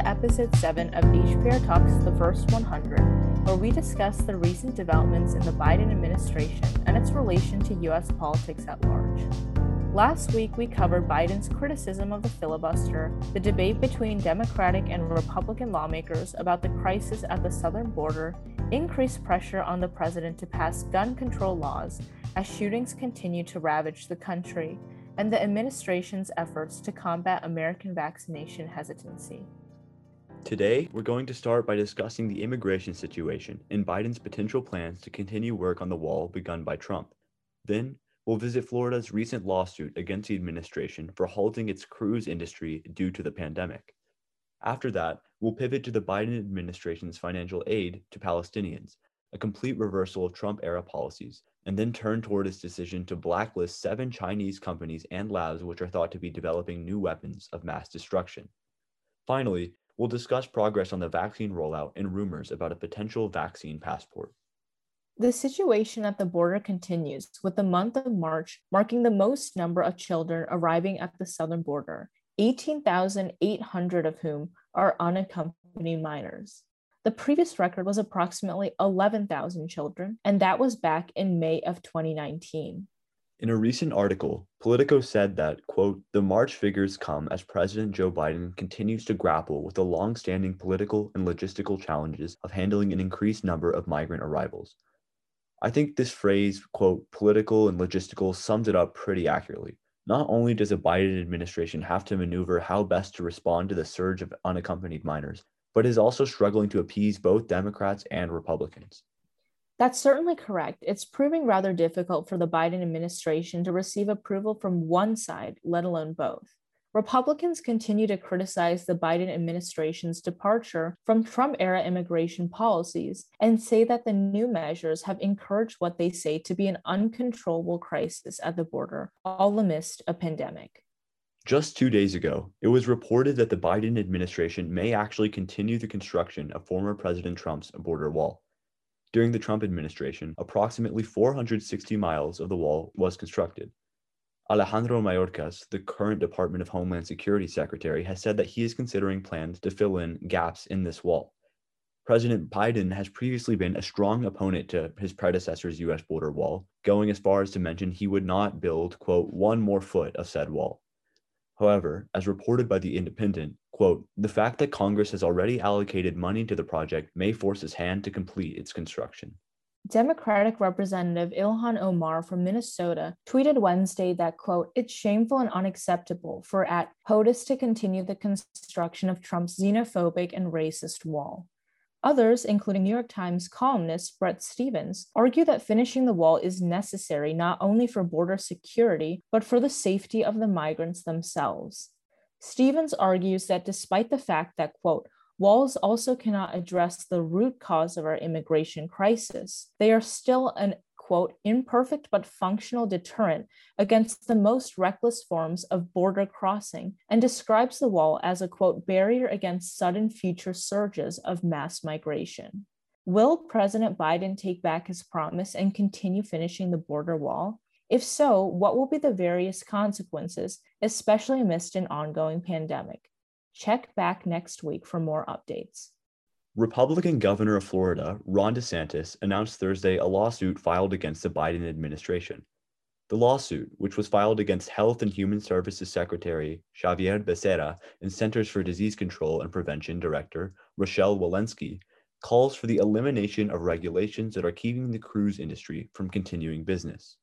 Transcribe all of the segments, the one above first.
To episode 7 of HPR Talks The First 100, where we discuss the recent developments in the Biden administration and its relation to U.S. politics at large. Last week, we covered Biden's criticism of the filibuster, the debate between Democratic and Republican lawmakers about the crisis at the southern border, increased pressure on the president to pass gun control laws as shootings continue to ravage the country, and the administration's efforts to combat American vaccination hesitancy. Today, we're going to start by discussing the immigration situation and Biden's potential plans to continue work on the wall begun by Trump. Then, we'll visit Florida's recent lawsuit against the administration for halting its cruise industry due to the pandemic. After that, we'll pivot to the Biden administration's financial aid to Palestinians, a complete reversal of Trump era policies and then turn toward its decision to blacklist seven Chinese companies and labs which are thought to be developing new weapons of mass destruction. Finally, we'll discuss progress on the vaccine rollout and rumors about a potential vaccine passport. The situation at the border continues, with the month of March marking the most number of children arriving at the southern border, 18,800 of whom are unaccompanied minors. The previous record was approximately 11,000 children, and that was back in May of 2019. In a recent article, Politico said that, quote, the March figures come as President Joe Biden continues to grapple with the long-standing political and logistical challenges of handling an increased number of migrant arrivals. I think this phrase, quote, political and logistical sums it up pretty accurately. Not only does the Biden administration have to maneuver how best to respond to the surge of unaccompanied minors, but is also struggling to appease both Democrats and Republicans. That's certainly correct. It's proving rather difficult for the Biden administration to receive approval from one side, let alone both. Republicans continue to criticize the Biden administration's departure from Trump era immigration policies and say that the new measures have encouraged what they say to be an uncontrollable crisis at the border, all amidst a pandemic. Just two days ago, it was reported that the Biden administration may actually continue the construction of former President Trump's border wall. During the Trump administration, approximately 460 miles of the wall was constructed. Alejandro Mayorkas, the current Department of Homeland Security Secretary, has said that he is considering plans to fill in gaps in this wall. President Biden has previously been a strong opponent to his predecessor's U.S. border wall, going as far as to mention he would not build, quote, one more foot of said wall. However, as reported by The Independent, quote, the fact that Congress has already allocated money to the project may force his hand to complete its construction. Democratic Representative Ilhan Omar from Minnesota tweeted Wednesday that, quote, it's shameful and unacceptable for at POTUS to continue the construction of Trump's xenophobic and racist wall. Others, including New York Times columnist Bret Stephens, argue that finishing the wall is necessary not only for border security, but for the safety of the migrants themselves. Stephens argues that despite the fact that, quote, walls also cannot address the root cause of our immigration crisis, they are still an quote, imperfect but functional deterrent against the most reckless forms of border crossing, and describes the wall as a quote, barrier against sudden future surges of mass migration. Will President Biden take back his promise and continue finishing the border wall? If so, what will be the various consequences, especially amidst an ongoing pandemic? Check back next week for more updates. Republican governor of Florida, Ron DeSantis, announced Thursday a lawsuit filed against the Biden administration. The lawsuit, which was filed against Health and Human Services Secretary Xavier Becerra and Centers for Disease Control and Prevention Director Rochelle Walensky, calls for the elimination of regulations that are keeping the cruise industry from continuing business.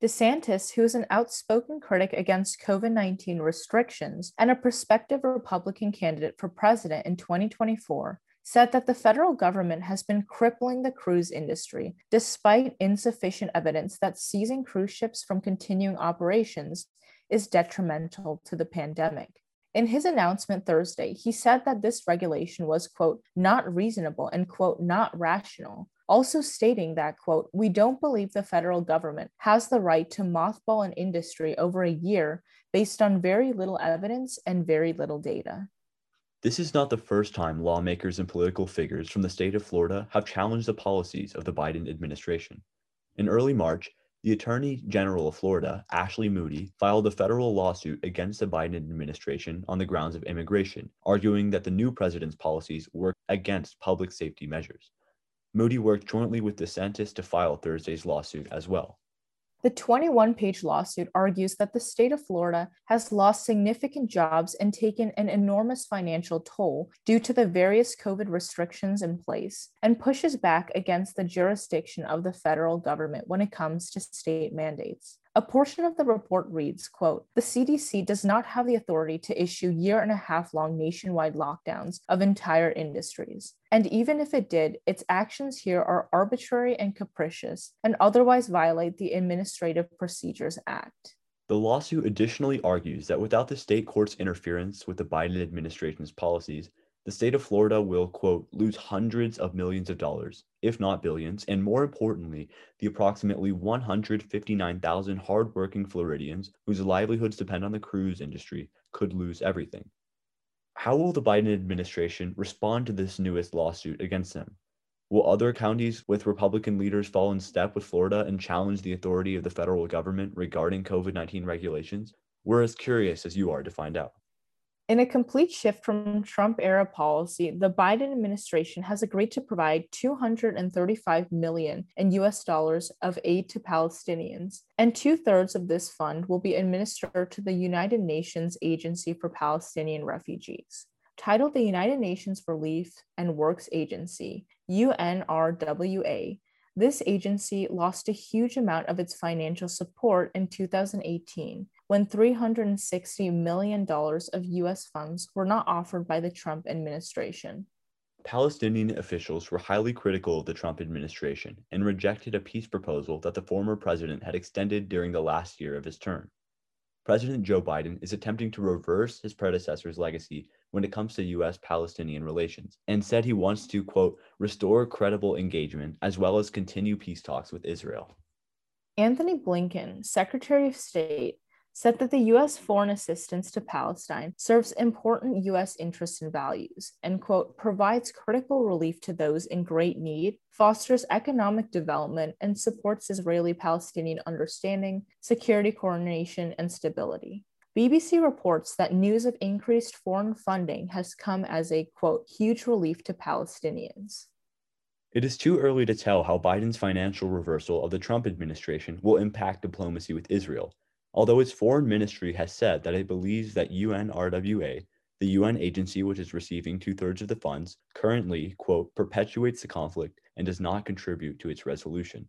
DeSantis, who is an outspoken critic against COVID 19 restrictions and a prospective Republican candidate for president in 2024, said that the federal government has been crippling the cruise industry despite insufficient evidence that seizing cruise ships from continuing operations is detrimental to the pandemic. In his announcement Thursday, he said that this regulation was, quote, not reasonable and, quote, not rational, also stating that, quote, we don't believe the federal government has the right to mothball an industry over a year based on very little evidence and very little data. This is not the first time lawmakers and political figures from the state of Florida have challenged the policies of the Biden administration. In early March, the Attorney General of Florida, Ashley Moody, filed a federal lawsuit against the Biden administration on the grounds of immigration, arguing that the new president's policies work against public safety measures. Moody worked jointly with DeSantis to file Thursday's lawsuit as well. The 21 page lawsuit argues that the state of Florida has lost significant jobs and taken an enormous financial toll due to the various COVID restrictions in place, and pushes back against the jurisdiction of the federal government when it comes to state mandates. A portion of the report reads, quote, "The CDC does not have the authority to issue year and a half long nationwide lockdowns of entire industries. And even if it did, its actions here are arbitrary and capricious and otherwise violate the Administrative Procedures Act." The lawsuit additionally argues that without the state court's interference with the Biden administration's policies, the state of Florida will, quote, lose hundreds of millions of dollars, if not billions, and more importantly, the approximately 159,000 hardworking Floridians whose livelihoods depend on the cruise industry could lose everything. How will the Biden administration respond to this newest lawsuit against them? Will other counties with Republican leaders fall in step with Florida and challenge the authority of the federal government regarding COVID 19 regulations? We're as curious as you are to find out. In a complete shift from Trump era policy, the Biden administration has agreed to provide 235 million in US dollars of aid to Palestinians, and two-thirds of this fund will be administered to the United Nations Agency for Palestinian Refugees. Titled the United Nations Relief and Works Agency, UNRWA, this agency lost a huge amount of its financial support in 2018 when $360 million of US funds were not offered by the Trump administration. Palestinian officials were highly critical of the Trump administration and rejected a peace proposal that the former president had extended during the last year of his term. President Joe Biden is attempting to reverse his predecessor's legacy when it comes to US Palestinian relations and said he wants to, quote, restore credible engagement as well as continue peace talks with Israel. Antony Blinken, Secretary of State, said that the U.S. foreign assistance to Palestine serves important U.S. interests and values, and, quote, provides critical relief to those in great need, fosters economic development, and supports Israeli Palestinian understanding, security coordination, and stability. BBC reports that news of increased foreign funding has come as a, quote, huge relief to Palestinians. It is too early to tell how Biden's financial reversal of the Trump administration will impact diplomacy with Israel, although its foreign ministry has said that it believes that UNRWA, the UN agency which is receiving two thirds of the funds, currently, quote, perpetuates the conflict and does not contribute to its resolution.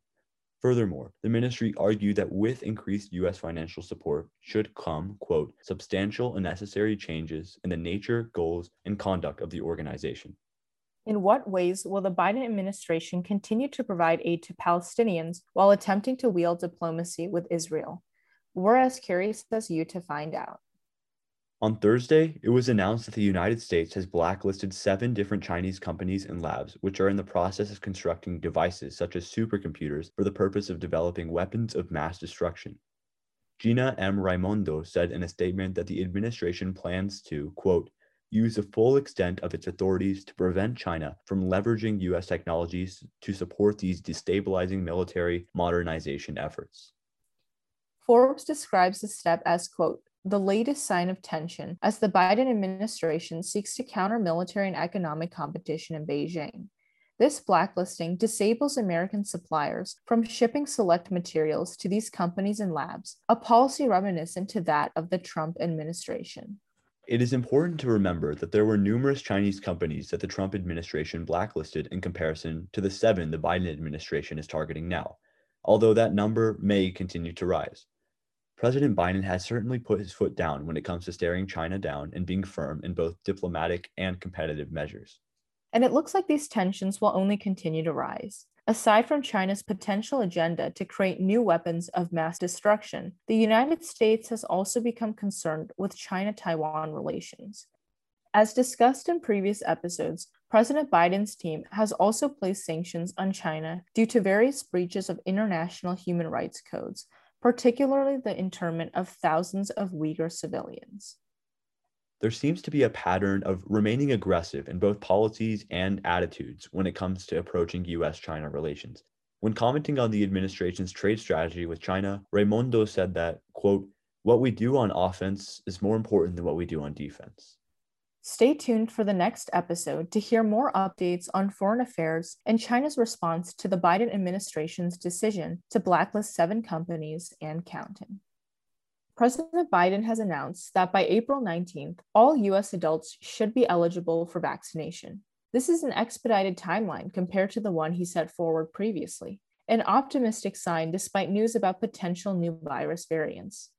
Furthermore, the ministry argued that with increased U.S. financial support should come, quote, substantial and necessary changes in the nature, goals, and conduct of the organization. In what ways will the Biden administration continue to provide aid to Palestinians while attempting to wield diplomacy with Israel? We're as curious as you to find out. On Thursday, it was announced that the United States has blacklisted seven different Chinese companies and labs which are in the process of constructing devices such as supercomputers for the purpose of developing weapons of mass destruction. Gina M. Raimondo said in a statement that the administration plans to, quote, use the full extent of its authorities to prevent China from leveraging U.S. technologies to support these destabilizing military modernization efforts. Forbes describes the step as, quote, the latest sign of tension as the Biden administration seeks to counter military and economic competition in Beijing. This blacklisting disables American suppliers from shipping select materials to these companies and labs, a policy reminiscent to that of the Trump administration. It is important to remember that there were numerous Chinese companies that the Trump administration blacklisted in comparison to the seven the Biden administration is targeting now, although that number may continue to rise. President Biden has certainly put his foot down when it comes to staring China down and being firm in both diplomatic and competitive measures. And it looks like these tensions will only continue to rise. Aside from China's potential agenda to create new weapons of mass destruction, the United States has also become concerned with China Taiwan relations. As discussed in previous episodes, President Biden's team has also placed sanctions on China due to various breaches of international human rights codes, particularly the internment of thousands of Uyghur civilians. There seems to be a pattern of remaining aggressive in both policies and attitudes when it comes to approaching US China relations. When commenting on the administration's trade strategy with China, Raimondo said that, quote, what we do on offense is more important than what we do on defense. Stay tuned for the next episode to hear more updates on foreign affairs and China's response to the Biden administration's decision to blacklist seven companies and counting. President Biden has announced that by April 19th, all US adults should be eligible for vaccination. This is an expedited timeline compared to the one he set forward previously, an optimistic sign despite news about potential new virus variants.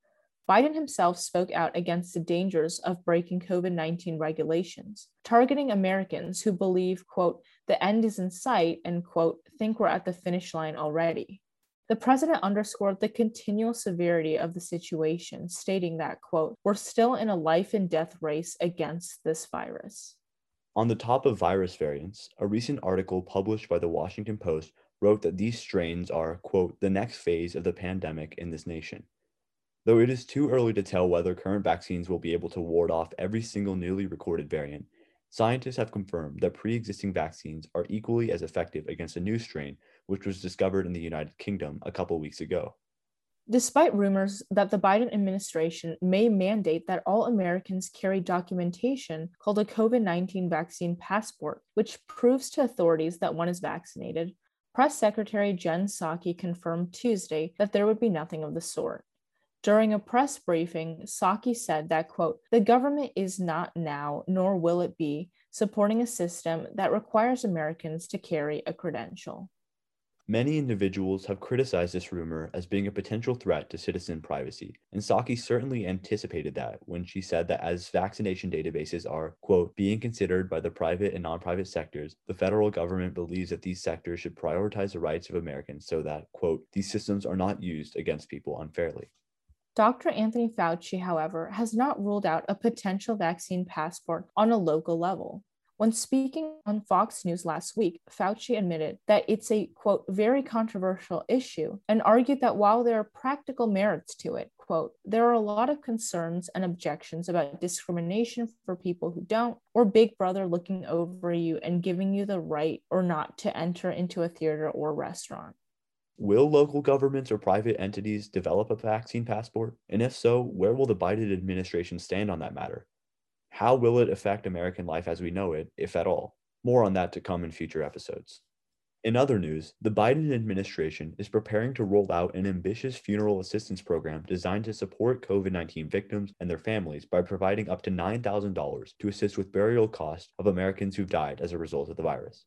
Biden himself spoke out against the dangers of breaking COVID 19 regulations, targeting Americans who believe, quote, the end is in sight and, quote, think we're at the finish line already. The president underscored the continual severity of the situation, stating that, quote, we're still in a life and death race against this virus. On the top of virus variants, a recent article published by the Washington Post wrote that these strains are, quote, the next phase of the pandemic in this nation. Though it is too early to tell whether current vaccines will be able to ward off every single newly recorded variant, scientists have confirmed that pre existing vaccines are equally as effective against a new strain, which was discovered in the United Kingdom a couple weeks ago. Despite rumors that the Biden administration may mandate that all Americans carry documentation called a COVID 19 vaccine passport, which proves to authorities that one is vaccinated, Press Secretary Jen Psaki confirmed Tuesday that there would be nothing of the sort. During a press briefing, Psaki said that, quote, the government is not now, nor will it be, supporting a system that requires Americans to carry a credential. Many individuals have criticized this rumor as being a potential threat to citizen privacy, and Psaki certainly anticipated that when she said that as vaccination databases are, quote, being considered by the private and non-private sectors, the federal government believes that these sectors should prioritize the rights of Americans so that, quote, these systems are not used against people unfairly. Dr. Anthony Fauci, however, has not ruled out a potential vaccine passport on a local level. When speaking on Fox News last week, Fauci admitted that it's a, quote, very controversial issue and argued that while there are practical merits to it, quote, there are a lot of concerns and objections about discrimination for people who don't, or Big Brother looking over you and giving you the right or not to enter into a theater or restaurant. Will local governments or private entities develop a vaccine passport? And if so, where will the Biden administration stand on that matter? How will it affect American life as we know it, if at all? More on that to come in future episodes. In other news, the Biden administration is preparing to roll out an ambitious funeral assistance program designed to support COVID 19 victims and their families by providing up to $9,000 to assist with burial costs of Americans who've died as a result of the virus.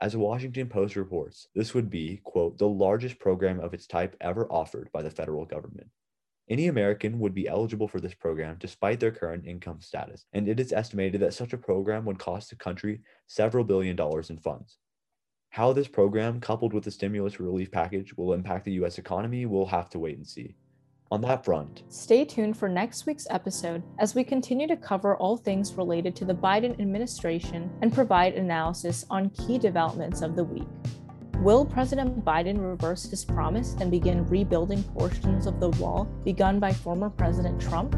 As the Washington Post reports, this would be, quote, the largest program of its type ever offered by the federal government. Any American would be eligible for this program despite their current income status, and it is estimated that such a program would cost the country several billion dollars in funds. How this program, coupled with the stimulus relief package, will impact the US economy, we'll have to wait and see on that front. Stay tuned for next week's episode as we continue to cover all things related to the Biden administration and provide analysis on key developments of the week. Will President Biden reverse his promise and begin rebuilding portions of the wall begun by former President Trump?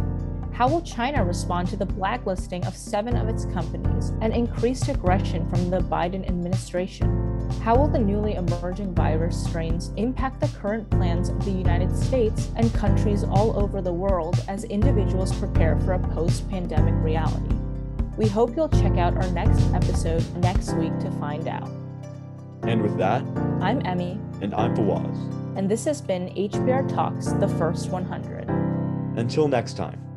How will China respond to the blacklisting of seven of its companies and increased aggression from the Biden administration? How will the newly emerging virus strains impact the current plans of the United States and countries all over the world as individuals prepare for a post pandemic reality? We hope you'll check out our next episode next week to find out. And with that, I'm Emmy. And I'm Fawwaz. And this has been HPR Talks, the first 100. Until next time.